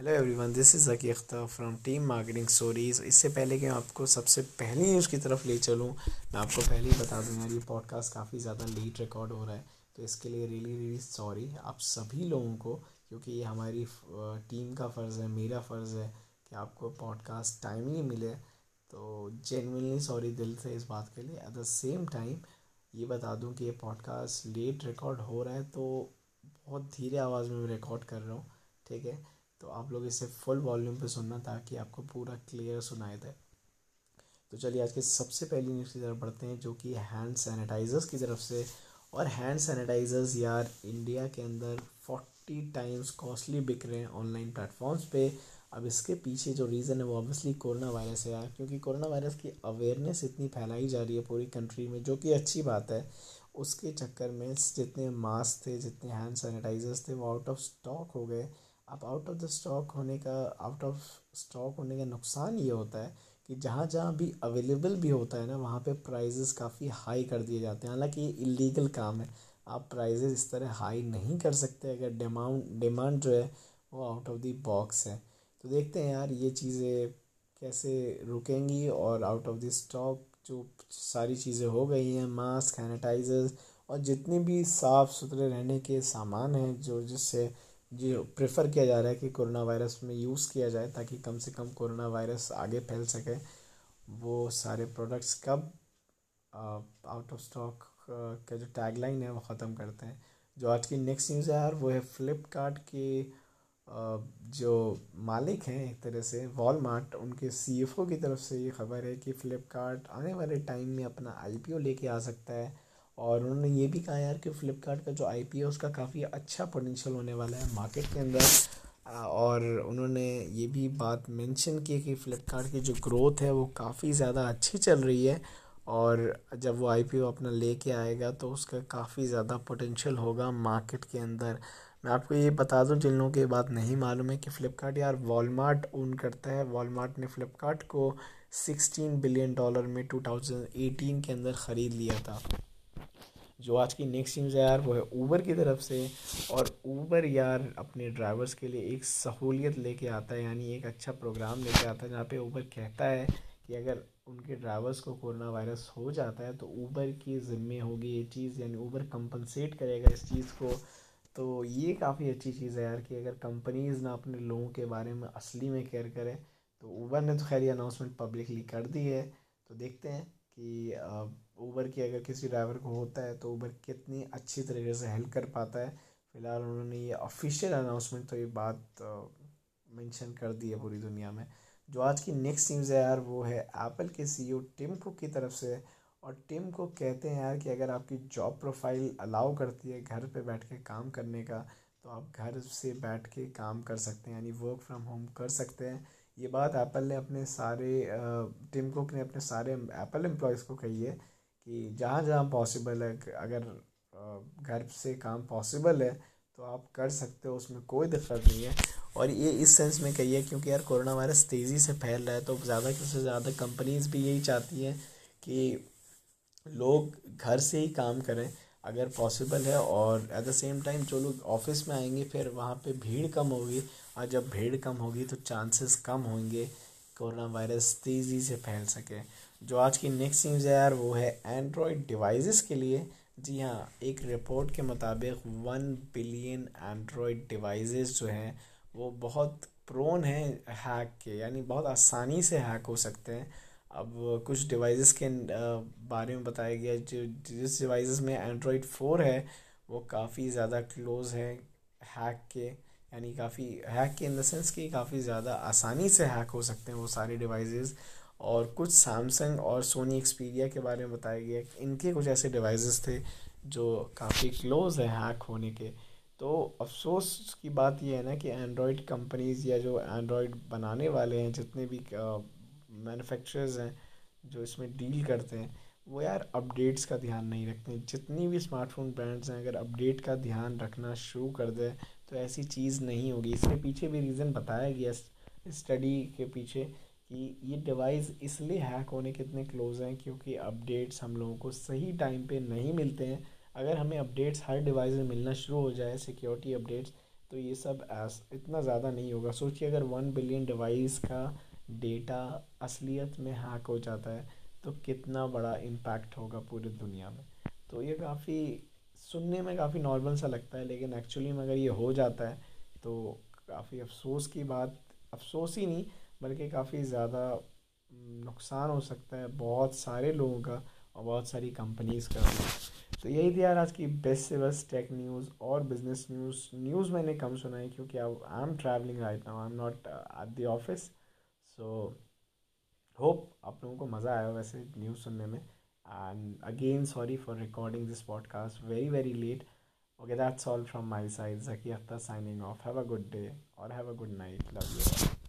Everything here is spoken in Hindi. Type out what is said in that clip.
Hello everyone this is Zaki Akhtar from team marketing stories इससे पहले कि मैं आपको सबसे पहले ही उसकी तरफ़ ले चलूँ, मैं आपको पहले ही बता दूँ यार ये पॉडकास्ट काफ़ी ज़्यादा लेट रिकॉर्ड हो रहा है। तो इसके लिए रियली रियली सॉरी आप सभी लोगों को, क्योंकि ये हमारी टीम का फ़र्ज़ है, मेरा फ़र्ज़ है कि आपको पॉडकास्ट टाइमली मिले। तो जेनविनली सॉरी दिल से इस बात के लिए। एट द सेम टाइम ये बता दूँ कि ये पॉडकास्ट लेट रिकॉर्ड हो रहा है तो बहुत धीरे आवाज़ मैं रिकॉर्ड कर रहा हूँ, ठीक है? तो आप लोग इसे फुल वॉल्यूम पे सुनना ताकि आपको पूरा क्लियर सुनाई दे। तो चलिए आज के सबसे पहली न्यूज़ की तरफ़ बढ़ते हैं, जो कि हैंड सैनिटाइज़र्स की तरफ़ से। और हैंड सैनिटाइज़र्स यार इंडिया के अंदर फोर्टी टाइम्स कॉस्टली बिक रहे हैं ऑनलाइन प्लेटफॉर्म्स पे। अब इसके पीछे जो रीज़न है वो ऑब्वियसली कोरोना वायरस है यार, क्योंकि कोरोना वायरस की अवेयरनेस इतनी फैलाई जा रही है पूरी कंट्री में, जो कि अच्छी बात है। उसके चक्कर में जितने मास्क थे, जितने हैंड सैनिटाइज़र्स थे, वो आउट ऑफ़ स्टॉक हो गए। अब आउट ऑफ़ द स्टॉक होने का आउट ऑफ़ स्टॉक होने का नुकसान ये होता है कि जहाँ जहाँ भी अवेलेबल भी होता है ना, वहाँ पे प्राइजेस काफ़ी हाई कर दिए जाते हैं। हालाँकि ये इलीगल काम है। आप प्राइजेस इस तरह हाई नहीं कर सकते अगर डिमांड डिमांड जो है वो आउट ऑफ़ द बॉक्स है। तो देखते हैं यार ये चीज़ें कैसे रुकेंगी और आउट ऑफ़ द स्टॉक जो सारी चीज़ें हो गई हैं मास्क सैनिटाइज़र्स और जितने भी साफ़ सुथरे रहने के सामान हैं जो जिससे जो प्रेफर किया जा रहा है कि कोरोना वायरस में यूज़ किया जाए ताकि कम से कम कोरोना वायरस आगे फैल सके। वो सारे प्रोडक्ट्स कब आउट ऑफ़ स्टॉक का जो टैगलाइन है वो ख़त्म करते हैं। जो आज की नेक्स्ट न्यूज़ है यार, वो है फ्लिपकार्ट के जो मालिक हैं एक तरह से वॉलमार्ट उनके सीएफओ की तरफ़ से ये खबर है कि फ़्लिपकार्ट आने वाले टाइम में अपना आईपीओ लेके आ सकता है। और उन्होंने ये भी कहा यार कि फ़्लिपकार्ट का जो आई पी है उसका काफ़ी अच्छा पोटेंशियल होने वाला है मार्केट के अंदर। और उन्होंने ये भी बात मेंशन की कि फ़्लिपकार्ट की जो ग्रोथ है वो काफ़ी ज़्यादा अच्छी चल रही है और जब वो आई पी ओ अपना लेके आएगा तो उसका काफ़ी ज़्यादा पोटेंशियल होगा मार्केट के अंदर। मैं आपको ये बता दूँ, जिन लोगों की बात नहीं मालूम है कि फ़्लिपकार्ट यार वॉलमार्ट ओन करता है। वॉलमार्ट ने फ़्लिपकार्ट को सिक्सटीन बिलियन डॉलर में टू थाउज़ेंड के अंदर ख़रीद लिया था। जो आज की नेक्स्ट न्यूज़ है यार, वो है ऊबर की तरफ़ से। और ऊबर यार अपने ड्राइवर्स के लिए एक सहूलियत लेके आता है, यानी एक अच्छा प्रोग्राम लेके आता है, जहाँ पे ऊबर कहता है कि अगर उनके ड्राइवर्स को कोरोना वायरस हो जाता है तो ऊबर की ज़िम्मे होगी ये चीज़, यानी ऊबर कंपनसेट करेगा इस चीज़ को। तो ये काफ़ी अच्छी चीज़ है यार कि अगर कंपनीज़ ना अपने लोगों के बारे में असली में केयर करें तो ऊबर ने तो खैर ये अनाउंसमेंट पब्लिकली कर दी है। तो देखते हैं कि ऊबर की अगर किसी ड्राइवर को होता है तो ऊबर कितनी अच्छी तरीके से हेल्प कर पाता है। फ़िलहाल उन्होंने ये ऑफिशियल अनाउंसमेंट तो ये बात मेंशन कर दी है पूरी दुनिया में। जो आज की नेक्स्ट न्यूज़ है यार, वो है एप्पल के सीईओ टिम कुक की तरफ़ से। और टिम को कहते हैं यार कि अगर आपकी जॉब प्रोफ़ाइल अलाउ करती है घर पे बैठ के काम करने का तो आप घर से बैठ के काम कर सकते हैं, यानी वर्क फ्रॉम होम कर सकते हैं। ये बात एप्पल ने अपने सारे टिम कुक ने अपने सारे एप्पल एम्प्लॉयज़ को कही है। कि जहाँ जहाँ पॉसिबल है अगर घर से काम पॉसिबल है तो आप कर सकते हो, उसमें कोई दिक्कत नहीं है। और ये इस सेंस में कही है, क्योंकि यार कोरोना वायरस तेज़ी से फैल रहा है तो ज़्यादा से ज़्यादा कंपनीज़ भी यही चाहती हैं कि लोग घर से ही काम करें, अगर पॉसिबल है। और एट द सेम टाइम जो लोग ऑफ़िस में आएँगे, फिर वहाँ पे भीड़ कम होगी, और जब भीड़ कम होगी तो चांसेस कम होंगे। कोरोना वायरस तेज़ी से फैल सके। जो आज की नेक्स्ट न्यूज़ है यार, वो है एंड्रॉयड डिवाइसेस के लिए। जी हाँ एक रिपोर्ट के मुताबिक वन बिलियन एंड्रॉयड डिवाइसेस जो हैं, वो बहुत प्रोन हैं हैक के, यानी बहुत आसानी से हैक हो सकते हैं। अब कुछ डिवाइसेस के बारे में बताया गया, जो, जिस डिवाइसेस में एंड्रॉयड फोर है, वो काफ़ी ज़्यादा क्लोज है हैक के। यानी काफ़ी हैक के इन द सेंस कि काफ़ी ज़्यादा आसानी से हैक हो सकते हैं वो सारे डिवाइसेस और कुछ सैमसंग और सोनी एक्सपीरिया के बारे में बताया गया इनके कुछ ऐसे डिवाइसेस थे जो काफ़ी क्लोज है हैक होने के। तो अफसोस की बात यह है ना कि एंड्रॉयड कंपनीज़ या जो एंड्रॉयड बनाने वाले हैं, जितने भी मैन्युफैक्चरर्स हैं, जो इसमें डील करते हैं वो यार अपडेट्स का ध्यान नहीं रखते। जितनी भी स्मार्टफ़ोन ब्रांड्स हैं, अगर अपडेट का ध्यान रखना शुरू कर दें तो ऐसी चीज़ नहीं होगी। इसके पीछे भी रीज़न बताया गया स्टडी के पीछे कि ये डिवाइस इसलिए हैक होने के इतने क्लोज हैं क्योंकि अपडेट्स हम लोगों को सही टाइम पे नहीं मिलते हैं। अगर हमें अपडेट्स हर डिवाइस में मिलना शुरू हो जाए सिक्योरिटी अपडेट्स तो ये सब ऐस इतना ज़्यादा नहीं होगा। सोचिए अगर वन बिलियन डिवाइस का डेटा असलियत में हैक हो जाता है तो कितना बड़ा इम्पैक्ट होगा पूरी दुनिया में? तो ये काफ़ी, सुनने में काफ़ी नॉर्मल सा लगता है, लेकिन एक्चुअली में अगर ये हो जाता है तो काफ़ी अफसोस की बात, अफसोस ही नहीं, बल्कि काफ़ी ज़्यादा नुकसान हो सकता है बहुत सारे लोगों का और बहुत सारी कंपनीज़ का तो यही थी यार आज की बेस्ट से बेस्ट टेक न्यूज़ और बिज़नेस न्यूज़ न्यूज़ मैंने कम सुना है क्योंकि I am travelling I am not at the office so hope आप लोगों को मज़ा आया वैसे न्यूज़ सुनने में। And again sorry for recording this podcast very very late okay that's all from my side Zaki Akhtar signing off have a good day और have a good night love you